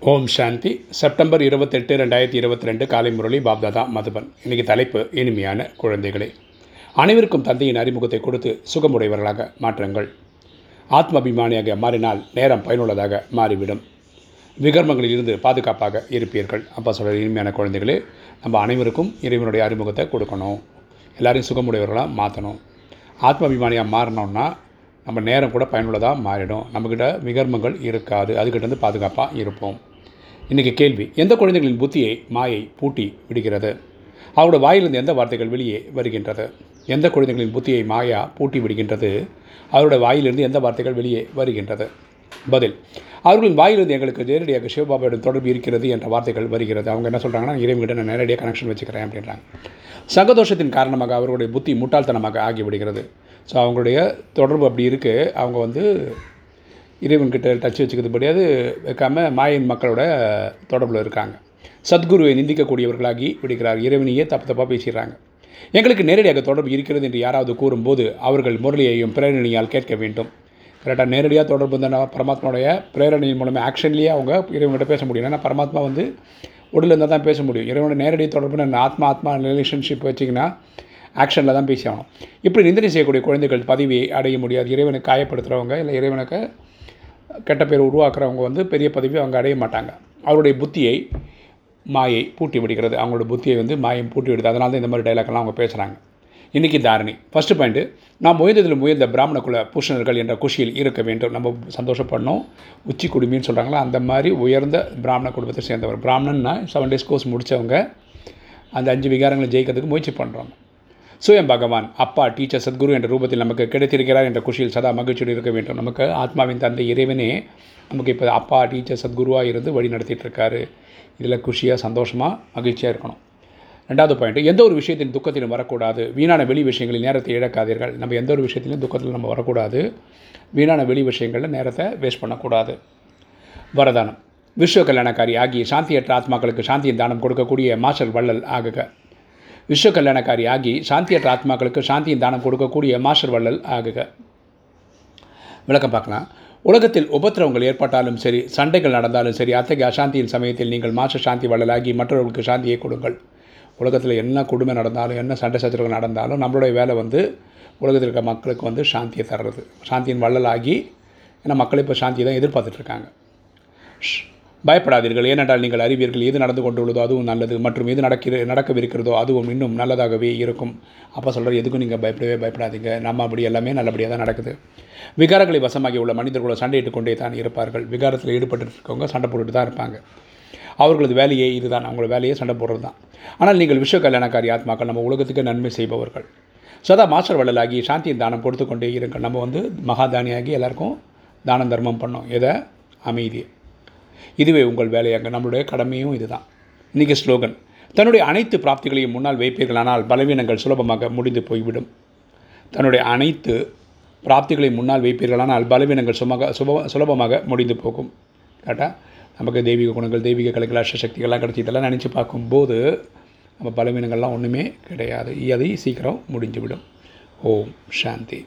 ஓம் சாந்தி. September இருபத்தெட்டு ரெண்டாயிரத்தி இருபத்தி ரெண்டு காலை முரளி பாப்தாதா மதுபன். இன்றைக்கி தலைப்பு இனிமையான குழந்தைகளே. அனைவருக்கும் தந்தையின் அறிமுகத்தை கொடுத்து சுகமுடையவர்களாக மாற்றுங்கள். ஆத்மாபிமானியாக மாறினால் நேரம் பயனுள்ளதாக மாறிவிடும். விகர்மங்களில் இருந்து பாதுகாப்பாக இருப்பீர்கள். அப்போ சொல்கிற இனிமையான குழந்தைகளே நம்ம அனைவருக்கும் இறைவனுடைய அறிமுகத்தை கொடுக்கணும். எல்லாரையும் சுகமுடையவர்களாக மாற்றணும் ஆத்மாபிமானியாக மாறினோம்னா நம்ம நேரம் கூட பயனுள்ளதாக மாறிடும். நம்மக்கிட்ட விகர்மங்கள் இருக்காது. அதுக்கிட்டேருந்து பாதுகாப்பாக இருப்போம். இன்றைக்கி கேள்வி எந்த குழந்தைகளின் புத்தியை மாயை பூட்டி விடுகிறது? அவரோட வாயிலிருந்து எந்த வார்த்தைகள் வெளியே வருகின்றது? எந்த குழந்தைகளின் புத்தியை மாயா பூட்டி விடுகின்றது? அவரோட வாயிலிருந்து எந்த வார்த்தைகள் வெளியே வருகின்றது? பதில் அவர்களின் வாயிலிருந்து எங்களுக்கு நேரடியாக சிவபாபாவிடம் தொடர்பு இருக்கிறது என்ற வார்த்தைகள் வருகிறது. அவங்க என்ன சொல்கிறாங்கன்னா இறைவன்கிட்ட நான் நேரடியாக கனெக்ஷன் வச்சுக்கிறேன் அப்படின்றாங்க. சங்கதோஷத்தின் காரணமாக அவர்களுடைய புத்தி முட்டாள்தனமாக ஆகிவிடுகிறது. ஸோ அவங்களுடைய தொடர்பு அப்படி இருக்குது அவங்க வந்து இறைவன்கிட்ட டச் வச்சுக்கிறது முடியாது வைக்காமல் மாயின் மக்களோட தொடர்பில் இருக்காங்க. சத்குருவை நிந்திக்கக்கூடியவர்களாகி விடுகிறார். இறைவனையே தப்பு தப்பாக பேசிடுறாங்க. எங்களுக்கு நேரடியாக தொடர்பு இருக்கிறது என்று யாராவது கூறும்போது அவர்கள் முரளியையும் பிரேரணையால் கேட்க வேண்டும். கரெக்டாக நேரடியாக தொடர்பு இருந்தால் பரமாத்மாவுடைய பிரேரணையின் மூலமாக ஆக்ஷன்லேயே அவங்க இறைவன்கிட்ட பேச முடியும். ஏன்னா பரமாத்மா வந்து உடலில் இருந்தால் தான் பேச முடியும். இறைவனோட நேரடி தொடர்பு நான் ஆத்மா ஆத்மா ரிலேஷன்ஷிப் வச்சிங்கன்னா ஆக்ஷனில் தான் பேசி ஆகணும் இப்படி நிந்தனை செய்யக்கூடிய குழந்தைகள் பதவியை அடைய முடியாது. இறைவனை காயப்படுத்துகிறவங்க இல்லை இறைவனுக்கு கெட்ட பேர் உருவாக்குறவங்க வந்து பெரிய பதவி அவங்க அடைய மாட்டாங்க. அவருடைய புத்தியை மாயை பூட்டி விடுகிறது. அவங்களோட புத்தியை வந்து மாயம் பூட்டி விடுது. அதனால தான் இந்த மாதிரி டைலாக்லாம் அவங்க பேசுகிறாங்க இன்றைக்கி தாரணி. ஃபஸ்ட்டு பாயிண்ட்டு நாம் முயன்றதில் முயன்ற பிராமண குல பூஷணர்கள் என்ற குஷியில் இருக்க வேண்டும். நம்ம சந்தோஷப்படணும். உச்சி குடுமின்னு சொல்கிறாங்களா அந்த மாதிரி உயர்ந்த பிராமண குடும்பத்தை சேர்ந்தவர். பிராமணன்னா செவன் டேஸ் கோர்ஸ் முடித்தவங்க அந்த அஞ்சு விகாரங்களை ஜெயிக்கிறதுக்கு முயற்சி பண்ணுறாங்க சுயம் பகவான் அப்பா டீச்சர் சத்குரு என்ற ரூபத்தில் நமக்கு கிடைத்திருக்கிறார் என்ற குஷியில் சதா மகிழ்ச்சியோடு இருக்க வேண்டும். நமக்கு ஆத்மாவின் தந்தை இறைவனே நமக்கு இப்போ அப்பா டீச்சர் சத்குருவாக இருந்து வழி நடத்திட்டுருக்காரு. இதில் குஷியாக சந்தோஷமாக மகிழ்ச்சியாக இருக்கணும். ரெண்டாவது பாயிண்ட் எந்த ஒரு விஷயத்தின் துக்கத்திலும் வரக்கூடாது. வீணான வெளி விஷயங்களில் நேரத்தை இழக்காதீர்கள். நம்ம எந்த ஒரு விஷயத்திலும் துக்கத்தில் நம்ம வரக்கூடாது. வீணான வெளி விஷயங்களில் நேரத்தை வேஸ்ட் பண்ணக்கூடாது. வரதானம். விஸ்வ கல்யாணக்காரி ஆகிய சாந்தியற்ற ஆத்மாக்களுக்கு சாந்தியின் தானம் கொடுக்கக்கூடிய மாஸ்டர் வள்ளல் ஆகுக. விஸ்வ கல்யாணக்காரி ஆகி சாந்தியற்ற ஆத்மாக்களுக்கு சாந்தியின் தானம் கொடுக்கக்கூடிய மாஸ்டர் வள்ளல் ஆகுக. விளக்கம் பார்க்கலாம். உலகத்தில் உபத்திரவங்கள் ஏற்பட்டாலும் சரி சண்டைகள் நடந்தாலும் சரி அத்தகைய அசாந்தியின் சமயத்தில் நீங்கள் மாஸ்டர் சாந்தி வள்ளலாகி மற்றவர்களுக்கு சாந்தியை கொடுங்கள். உலகத்தில் என்ன கொடுமை நடந்தாலும் என்ன சண்டை சச்சரவுகள் நடந்தாலும் நம்மளுடைய வேலை வந்து உலகத்தில் இருக்க மக்களுக்கு வந்து சாந்தியை தர்றது. சாந்தியின் வள்ளலாகி ஏன்னா மக்கள் இப்போ சாந்தியை தான் எதிர்பார்த்துட்ருக்காங்க பயப்படாதீர்கள். ஏனென்றால் நீங்கள் அறிவீர்கள் எது நடந்து கொண்டுள்ளதோ அதுவும் நல்லது மற்றும் எது நடக்கிற நடக்கவிருக்கிறதோ அதுவும் இன்னும் நல்லதாகவே இருக்கும். அப்போ சொல்கிற எதுக்கும் நீங்கள் பயப்படவே பயப்படாதீங்க. நம்ம அப்படி எல்லாமே நல்லபடியாக தான் நடக்குது. விகாரங்களை வசமாகி உள்ள மனிதர்களோட சண்டையிட்டு கொண்டே தான் இருப்பார்கள். விகாரத்தில் ஈடுபட்டு இருக்கவங்க சண்டை போட்டுட்டு தான் இருப்பாங்க. அவர்களது வேலையே இதுதான். அவங்களோட வேலையே சண்டை போடுறது தான். ஆனால் நீங்கள் விஸ்வ கல்யாணக்காரி ஆத்மாக்கள் நம்ம உலகத்துக்கு நன்மை செய்பவர்கள். சதா மாஸ்டர் வள்ளலாகி சாந்தியின் தானம் கொடுத்து கொண்டே இருங்கள். நம்ம வந்து மகாதானியாகி எல்லாருக்கும் தானம் தர்மம் பண்ணோம். எதை? அமைதி இதுவே உங்கள் வேலையாங்க நம்மளுடைய கடமையும் இதுதான். இன்றைக்கி ஸ்லோகன். தன்னுடைய அனைத்து பிராப்திகளையும் முன்னால் வைப்பீர்களானால் பலவீனங்கள் சுலபமாக முடிந்து போய்விடும். தன்னுடைய அனைத்து பிராப்திகளையும் முன்னால் வைப்பீர்களானால் பலவீனங்கள் சுமக சுப சுலபமாக முடிந்து போகும். கரெக்டாக நமக்கு தெய்வீக குணங்கள் தெய்வீக கலைகள் அஷ்டசக்திகள்லாம் கிடச்சி இதெல்லாம் நினச்சி பார்க்கும்போது நம்ம பலவீனங்கள்லாம் ஒன்றுமே கிடையாது. அதை சீக்கிரம் முடிஞ்சுவிடும். ஓம் சாந்தி.